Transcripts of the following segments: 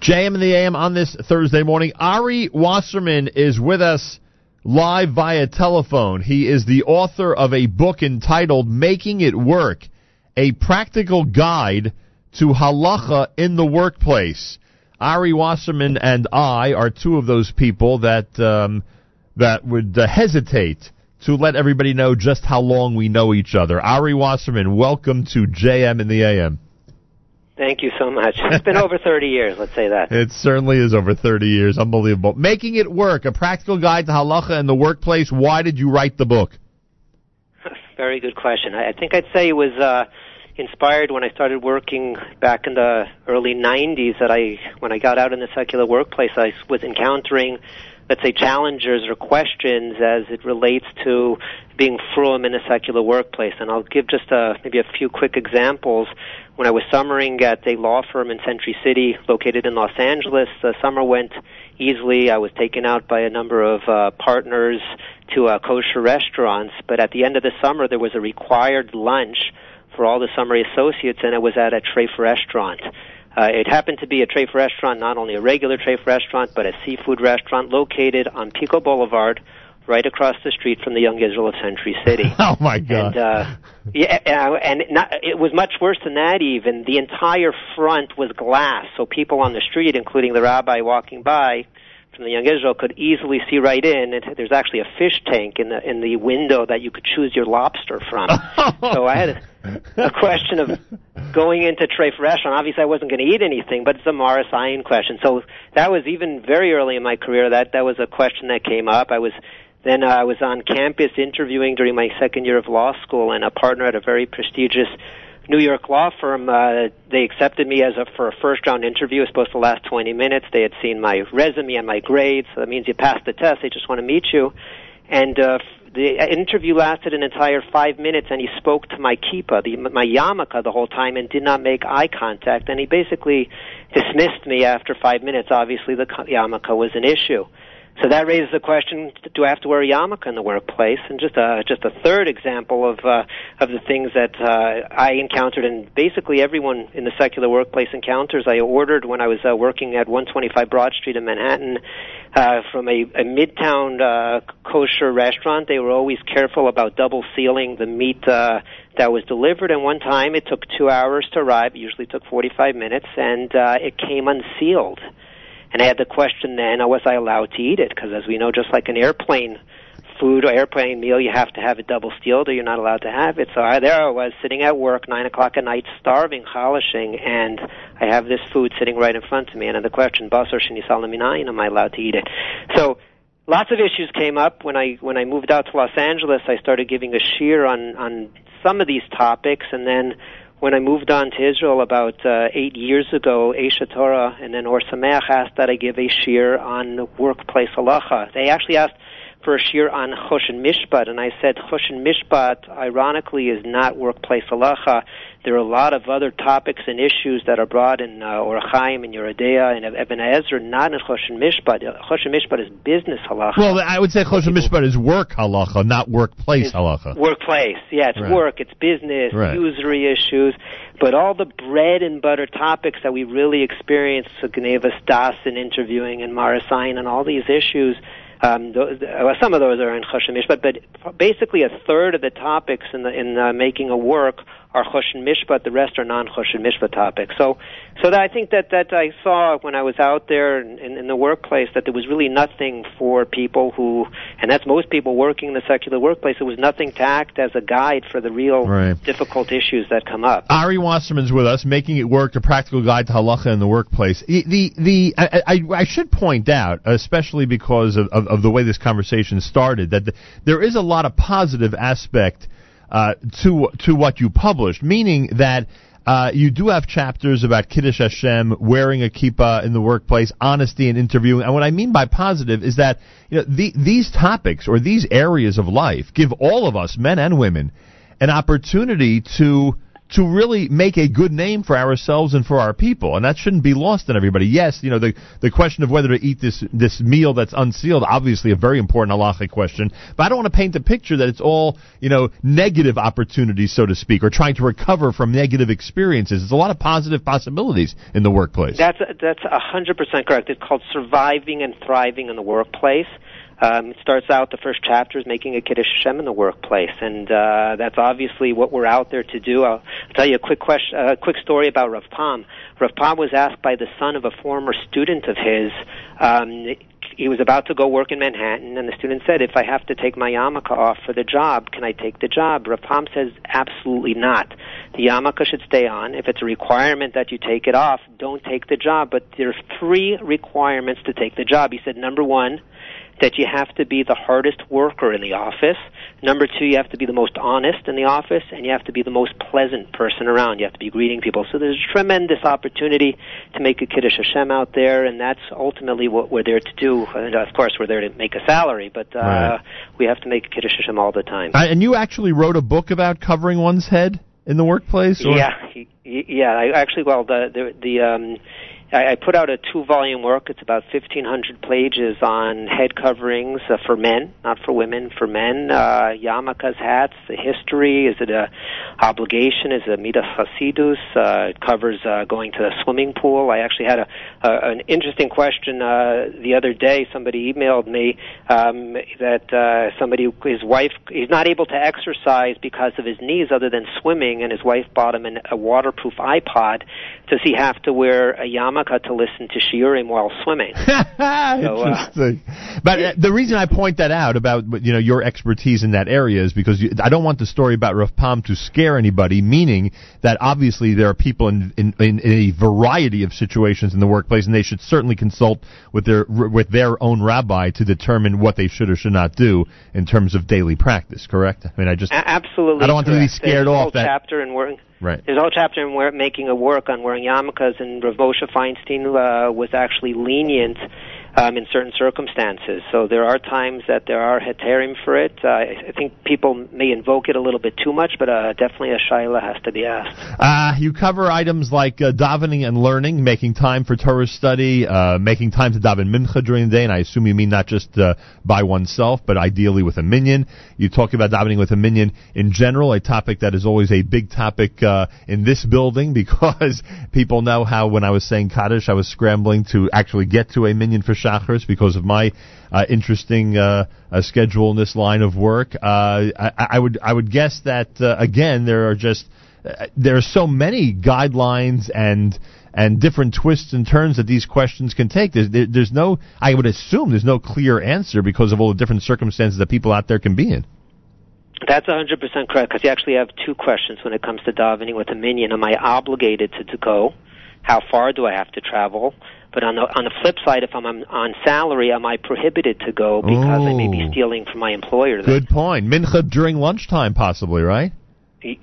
JM in the AM on this Thursday morning. Ari Wasserman is with us live via telephone. He is the author of a book entitled Making It Work, a practical guide to halacha in the workplace. Ari Wasserman and I are two of those people that um, that would uh, hesitate to let everybody know just how long we know each other. Ari Wasserman, welcome to JM in the AM. Thank you so much. It's been over 30 years, let's say that. It certainly is over 30 years. Unbelievable. Making it work, a practical guide to halacha in the workplace. Why did you write the book? Very good question. I think I'd say it was uh, inspired when I started working back in the early 90s that I, when I got out in the secular workplace, I was encountering let's say, challenges or questions as it relates to being frum in a secular workplace. And I'll give just a, maybe a few quick examples. When I was summering at a law firm in Century City, located in Los Angeles, the summer went easily. I was taken out by a number of uh, partners to uh, kosher restaurants, but at the end of the summer, there was a required lunch for all the summary associates, and it was at a treif restaurant. Uh, it happened to be a treif restaurant, not only a regular treif restaurant, but a seafood restaurant located on Pico Boulevard, right across the street from the Young Israel of Century City. oh my God! And uh, yeah, and not, it was much worse than that. Even the entire front was glass, so people on the street, including the rabbi walking by, from the Young Israel could easily see right in. And there's actually a fish tank in the in the window that you could choose your lobster from. so I had a, a question of going into treif restaurant. Obviously, I wasn't going to eat anything, but it's a Maris Ayin question. So that was even very early in my career. That that was a question that came up. I was then uh, I was on campus interviewing during my second year of law school, and a partner at a very prestigious New York law firm, uh, they accepted me as a for a first round interview. It was supposed to last 20 minutes. They had seen my resume and my grades, so that means you passed the test. They just want to meet you. And uh, the interview lasted an entire five minutes, and he spoke to my kippa, the, my yarmulke, the whole time, and did not make eye contact. And he basically dismissed me after five minutes. Obviously, the yarmulke was an issue. So that raises the question: Do I have to wear a yarmulke in the workplace? And just a just a third example of uh, of the things that uh, I encountered, and basically everyone in the secular workplace encounters. I ordered when I was uh, working at 125 Broad Street in Manhattan uh, from a, a midtown uh, kosher restaurant. They were always careful about double sealing the meat. Uh, that was delivered and one time it took two hours to arrive it usually took 45 minutes and uh, it came unsealed and I had the question then, oh, was I allowed to eat it? Because as we know, just like an airplane food or airplane meal, you have to have it double sealed or you're not allowed to have it. So I, there I was sitting at work, 9 o'clock at night, starving, polishing, and I have this food sitting right in front of me. And the question, Basar Shinisalamina, am I allowed to eat it? So lots of issues came up when I when I moved out to Los Angeles. I started giving a shiur on on some of these topics, and then when I moved on to Israel about uh, eight years ago, Aish Torah and then Or Sameach asked that I give a shiur on workplace halacha. They actually asked for a shiur on Choshen Mishpat, and I said Choshen Mishpat, ironically, is not workplace halacha. There are a lot of other topics and issues that are brought in uh, Orach Chaim and Yoreh De'ah and Even HaEzer, not in Choshen Mishpat. Choshen Mishpat is business halacha. Well, I would say Choshen Mishpat is work halacha, not workplace it's halacha. Workplace, yeah, it's right. work, it's business, right. usury issues, but all the bread and butter topics that we really experience, Gnevas Das in interviewing and Maris Ayin and all these issues, um, those, well, some of those are in Choshen Mishpat, but basically a third of the topics in the in uh, Making It Work are Choshen Mishpat. The rest are non Choshen Mishpat topics. So, so that I think that that I saw when I was out there in, in, in the workplace that there was really nothing for people who, and that's most people working in the secular workplace. There was nothing to act as a guide for the real right. difficult issues that come up. Ari Wasserman's with us, making it work. A practical guide to halacha in the workplace. The the, the I, I, I, should point out, especially because of, of, of the way this conversation started, that the, there is a lot of positive aspect uh, to to what you published, meaning that. Uh, you do have chapters about Kiddush Hashem, wearing a kippah in the workplace, honesty in interviewing. And what I mean by positive is that you know, the, these topics or these areas of life give all of us, men and women, an opportunity to to really make a good name for ourselves and for our people, and that shouldn't be lost on everybody. Yes, you know the the question of whether to eat this this meal that's unsealed, obviously a very important halachic question. But I don't want to paint the picture that it's all you know negative opportunities, so to speak, or trying to recover from negative experiences. There's a lot of positive possibilities in the workplace. That's that's a hundred percent correct. It's called surviving and thriving in the workplace. Um, it starts out the first chapter is making a kiddush Hashem in the workplace, and uh, that's obviously what we're out there to do. I'll, tell you a quick question, a quick story about Rav Pam. Rav Pam was asked by the son of a former student of his. Um, he was about to go work in Manhattan, and the student said, "If I have to take my yarmulke off for the job, can I take the job?" Rav Pam says, "Absolutely not. The yarmulke should stay on. If it's a requirement that you take it off, don't take the job. But there are three requirements to take the job." He said, "Number one." That you have to be the hardest worker in the office. Number two, you have to be the most honest in the office, and you have to be the most pleasant person around. You have to be greeting people. So there's a tremendous opportunity to make a Kiddush Hashem out there, and that's ultimately what we're there to do. And of course, we're there to make a salary, but uh, right. we have to make a Kiddush Hashem all the time. Uh, and you actually wrote a book about covering one's head in the workplace? Or? Yeah, yeah. I actually, well, the the, the um, I, I put out a two-volume work. It's about 1,500 pages on head coverings uh, for men, not for women, for men. Uh, yarmulkes, hats, the history. Is it a obligation? Is it a midas hasidus? Uh, it covers uh, going to the swimming pool. I actually had a, a an interesting question uh, the other day. Somebody emailed me um, that uh, somebody, his wife, he's not able to exercise because of his knees, other than swimming, and his wife bought him an, a waterproof iPod. Does he have to wear a yarmulke? To listen to shiurim while swimming. so, uh, Interesting. Uh, but the reason I point that out about you know your expertise in that area is because you, I don't want the story about Rav Pam to scare anybody. Meaning that obviously there are people in, in, in a variety of situations in the workplace, and they should certainly consult with their with their own rabbi to determine what they should or should not do in terms of daily practice. Correct? I mean, I just a- absolutely. I don't want correct. to be scared There's off that chapter in working Right. There's a whole chapter in where, Making It Work on wearing yarmulkes, and Rav Moshe Feinstein uh, was actually lenient um, in certain circumstances. So there are times that there are heterim for it. Uh, I think people may invoke it a little bit too much, but uh, definitely a shaila has to be asked. Uh, you cover items like uh, davening and learning, making time for Torah study, uh, making time to daven mincha during the day, and I assume you mean not just uh, by oneself, but ideally with a minyan. You talk about davening with a minyan in general, a topic that is always a big topic uh, in this building because people know how when I was saying Kaddish, I was scrambling to actually get to a minyan for Shachris because of my uh, interesting uh, uh, schedule in this line of work. Uh, I, I would I would guess that uh, again there are just uh, there are so many guidelines and and different twists and turns that these questions can take. There's, there, there's no, I would assume, there's no clear answer because of all the different circumstances that people out there can be in. That's 100% correct because you actually have two questions when it comes to davening with a minyan. Am I obligated to, to go? How far do I have to travel? But on the on the flip side, if I'm on salary, am I prohibited to go because I may be Oh. stealing from my employer? then? Good point. Mincha during lunchtime, possibly, right?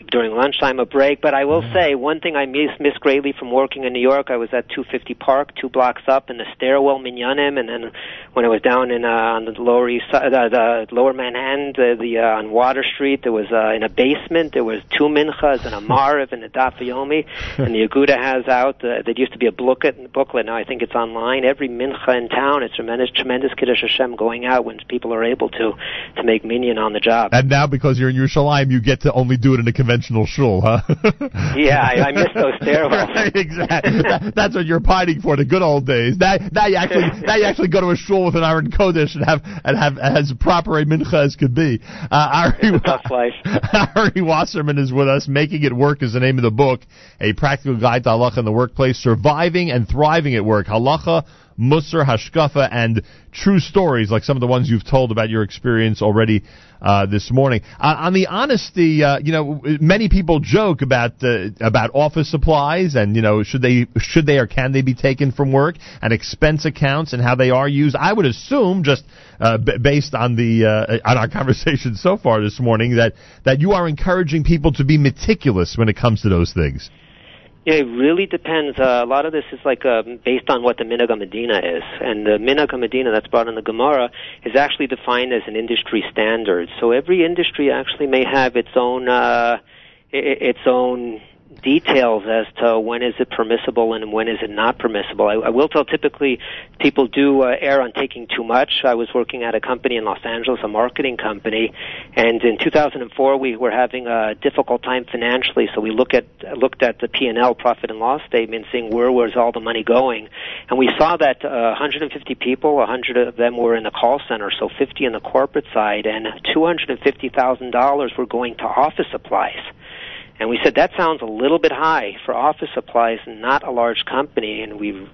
During lunchtime a break. But I will say one thing I miss, miss greatly from working in New York. I was at 250 Park, two blocks up in the stairwell Minyanim, and then when I was down in uh, on the lower east side, uh, the lower Manhattan, the, the uh, on Water Street, there was uh, in a basement there was two minchas and a mariv and a daf yomi, and the Aguda has out. Uh, there used to be a booklet, booklet. Now I think it's online. Every mincha in town, it's tremendous, tremendous kiddush Hashem going out when people are able to to make minyan on the job. And now, because you're in Yerushalayim, you get to only do it in a conventional shul, huh? Yeah, I, I miss those stairwells. right, exactly. That- that's what you're pining for, the good old days. Now, now you actually, now you actually go to a shul with an Aron Kodesh and have and have as proper a mincha as could be. Uh, Ari, tough life. Ari Wasserman is with us. Making it work is the name of the book. A practical guide to halacha in the workplace, surviving and thriving at work. Halacha. Musar, Hashkafa, and true stories like some of the ones you've told about your experience already uh, this morning. Uh, on the honesty, uh, you know, many people joke about uh, about office supplies and you know should they should they or can they be taken from work and expense accounts and how they are used. I would assume just uh, b- based on the uh, on our conversation so far this morning that that you are encouraging people to be meticulous when it comes to those things. Yeah, it really depends. Uh, a lot of this is like um, based on what the Minhag Medina is, and the Minhag Medina that's brought in the Gemara is actually defined as an industry standard. So every industry actually may have its own uh, i- its own details as to when is it permissible and when is it not permissible. I, I will tell typically people do uh, err on taking too much. I was working at a company in Los Angeles, a marketing company, and in 2004 we were having a difficult time financially. So we look at looked at the P and L profit and loss statement, seeing where was all the money going, and we saw that uh, 150 people, 100 of them were in the call center, so 50 in the corporate side, and 250 thousand dollars were going to office supplies. And we said that sounds a little bit high for office supplies, not a large company, and we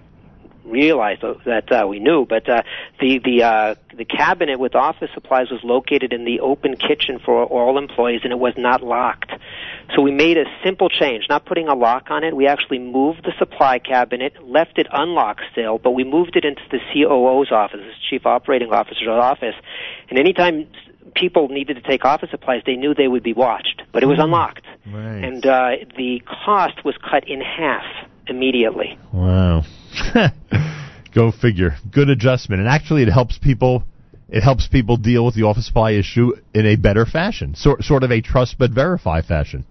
realized that uh, we knew, but uh, the the uh, the cabinet with office supplies was located in the open kitchen for all employees, and it was not locked. So we made a simple change, not putting a lock on it. We actually moved the supply cabinet, left it unlocked still, but we moved it into the COO's office, the Chief Operating Officer's office. And anytime people needed to take office supplies, they knew they would be watched, but it was hmm. unlocked. Right. And uh, the cost was cut in half immediately. Wow. Go figure. Good adjustment. And actually, it helps people. It helps people deal with the office supply issue in a better fashion, sort sort of a trust but verify fashion.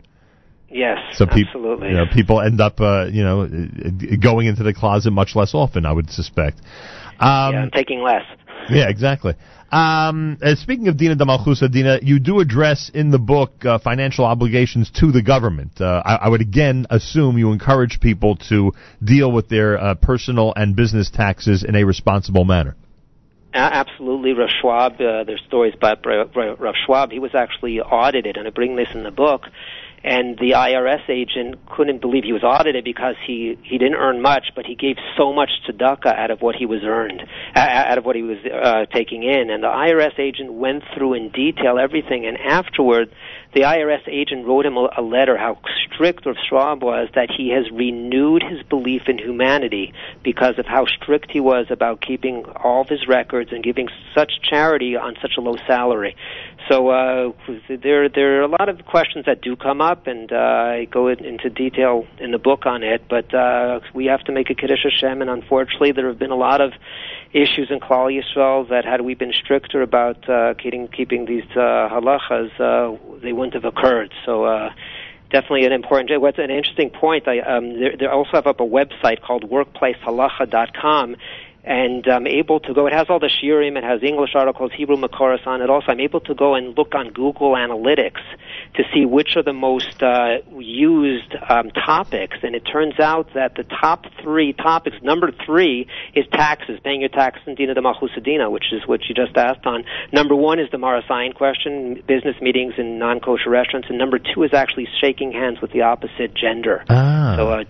Yes, so pe- absolutely. You know, people end up, uh, you know, going into the closet much less often. I would suspect. Um, yeah, taking less. Yeah, exactly. Um, uh, speaking of Dina Damalchusa, Dina, you do address in the book uh, financial obligations to the government. Uh, I, I, would again assume you encourage people to deal with their uh, personal and business taxes in a responsible manner. Absolutely, Rav Schwab. Uh, there's stories about Rav Schwab. He was actually audited, and I bring this in the book and the IRS agent couldn't believe he was audited because he he didn't earn much, but he gave so much to tzedakah out of what he was earned, out of what he was uh, taking in, and the IRS agent went through in detail everything, and afterward the IRS agent wrote him a, letter how strict Rav Schwab was that he has renewed his belief in humanity because of how strict he was about keeping all of his records and giving such charity on such a low salary. So uh, there there are a lot of questions that do come up, and uh, I go in, into detail in the book on it. But uh, we have to make a kiddush Hashem, and unfortunately, there have been a lot of issues in Klal Yisrael that had we been stricter about uh, keeping keeping these uh, halachas, uh, they wouldn't have occurred. So. Uh, definitely an important. What's an interesting point? I um, they also have up a website called WorkplaceHalacha.com, and I'm able to go. It has all the shiurim. It has English articles, Hebrew makoros on it. Also, I'm able to go and look on Google Analytics to see which are the most uh, used um, topics. And it turns out that the top three topics, number three is taxes, paying your taxes in Dina de Malchusa Dina, which is what you just asked on. Number one is the Maris Ayin question, business meetings in non-kosher restaurants, and number two is actually shaking hands with the opposite gender. Ah. So uh,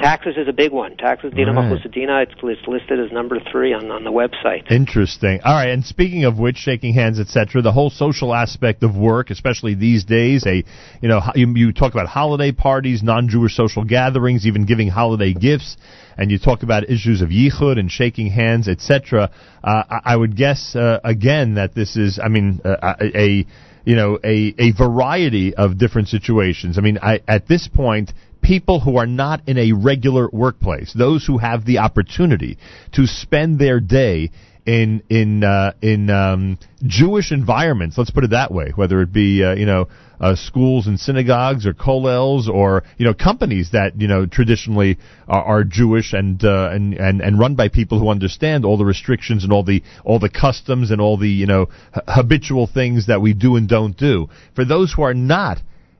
Taxes is a big one. Taxes, Dina right. it's, it's listed as number three on, on the website. Interesting. All right, and speaking of which, shaking hands, etc., the whole social aspect of work, especially these days, a you know you, you talk about holiday parties, non-Jewish social gatherings, even giving holiday gifts, and you talk about issues of yichud and shaking hands, etc. Uh, I, I, would guess uh, again that this is, I mean, uh, a, a you know a a variety of different situations. I mean, I, at this point, people who are not in a regular workplace, those who have the opportunity to spend their day in in uh, in um, Jewish environments. Let's put it that way. Whether it be uh, you know uh, schools and synagogues or kollels or you know companies that you know traditionally are, are Jewish and, uh, and and and run by people who understand all the restrictions and all the all the customs and all the you know habitual things that we do and don't do. For those who are not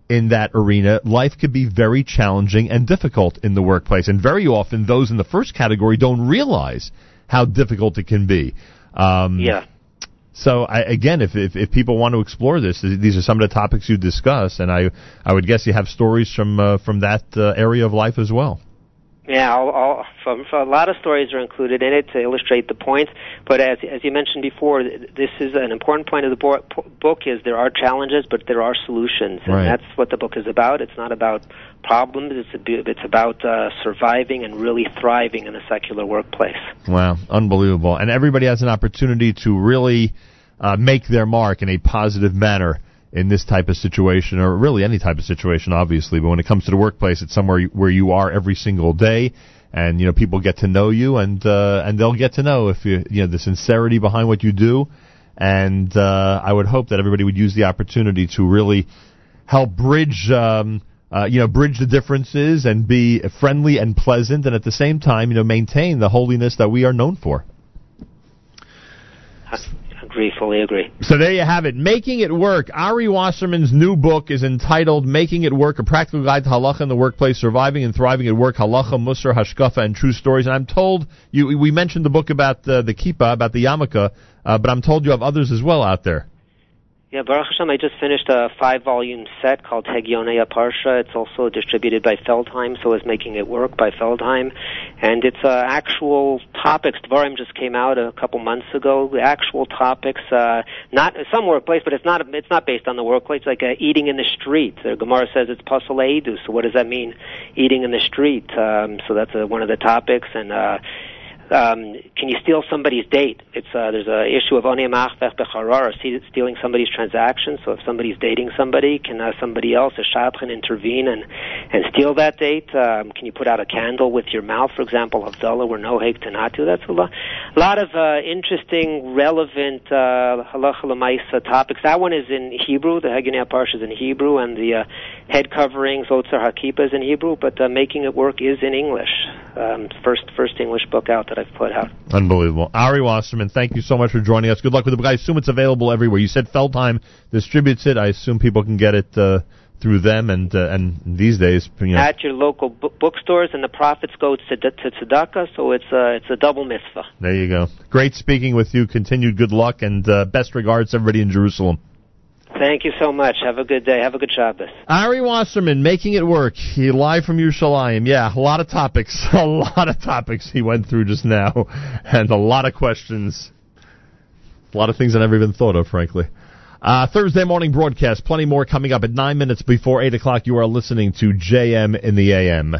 in that arena, life could be very challenging and difficult in the workplace. And very often, those in the first category don't realize how difficult it can be. Um, yeah. So I, again, if, if, if people want to explore this, these are some of the topics you discuss, and I I would guess you have stories from uh, from that uh, area of life as well. Yeah, all, all, from, from a lot of stories are included in it to illustrate the point. But as as you mentioned before, this is an important point of the bo- book is there are challenges, but there are solutions, and right. that's what the book is about. It's not about problems. It's a, it's about uh, surviving and really thriving in a secular workplace. Wow, unbelievable! And everybody has an opportunity to really uh, make their mark in a positive manner in this type of situation, or really any type of situation, obviously. But when it comes to the workplace, it's somewhere where you are every single day, and you know people get to know you, and uh, and they'll get to know if you you know the sincerity behind what you do. And uh, I would hope that everybody would use the opportunity to really help bridge um, uh, you know, bridge the differences and be friendly and pleasant, and at the same time, you know, maintain the holiness that we are known for. Agree, fully agree. So there you have it. Making It Work. Ari Wasserman's new book is entitled Making It Work, a practical guide to halacha in the workplace, surviving and thriving at work, halacha, musar, hashkafa, and true stories. And I'm told, you, we mentioned the book about uh, the kippah, about the yarmulke, uh, but I'm told you have others as well out there. Yeah, Baruch Hashem, I just finished a five-volume set called Hegionei Parsha. It's also distributed by Feldheim, so is Making It Work by Feldheim. And it's uh, actual topics. Dvarim just came out a couple months ago. The actual topics, uh, not some workplace, but it's not it's not based on the workplace. Like uh, eating in the street. The Gemara says it's pasul. So what does that mean? Eating in the street. Um, so that's uh, one of the topics. And uh, um, can you steal somebody's date? It's uh, there's a issue of stealing somebody's transaction. So if somebody's dating somebody, can uh, somebody else, a shadchan, intervene and and steal that date? Um, can you put out a candle with your mouth, for example, Havdalah, where no hake to not do? That's a lot, a lot of uh, interesting, relevant uh, lemaisa topics. That one is in Hebrew. The Hegionei Parsha is in Hebrew, and the uh, head coverings, Otzar Hakipa, is in Hebrew. But uh, making it work is in English. Um, first first English book out that that I've put out. Unbelievable. Ari Wasserman, thank you so much for joining us. Good luck with the book. I assume it's available everywhere. You said Feldheim distributes it. I assume people can get it uh, through them, and uh, and these days, you know. at your local bookstores, and the profits go to, to tzedakah, so it's a it's a double mitzvah. There you go. Great speaking with you. Continued good luck, and uh, best regards to everybody in Jerusalem. Thank you so much. Have a good day. Have a good Shabbos. Ari Wasserman, making it work. He live from Yerushalayim. Yeah, a lot of topics. A lot of topics he went through just now, and a lot of questions. A lot of things I never even thought of, frankly. Uh, Thursday morning broadcast. Plenty more coming up at nine minutes before eight o'clock. You are listening to JM in the AM.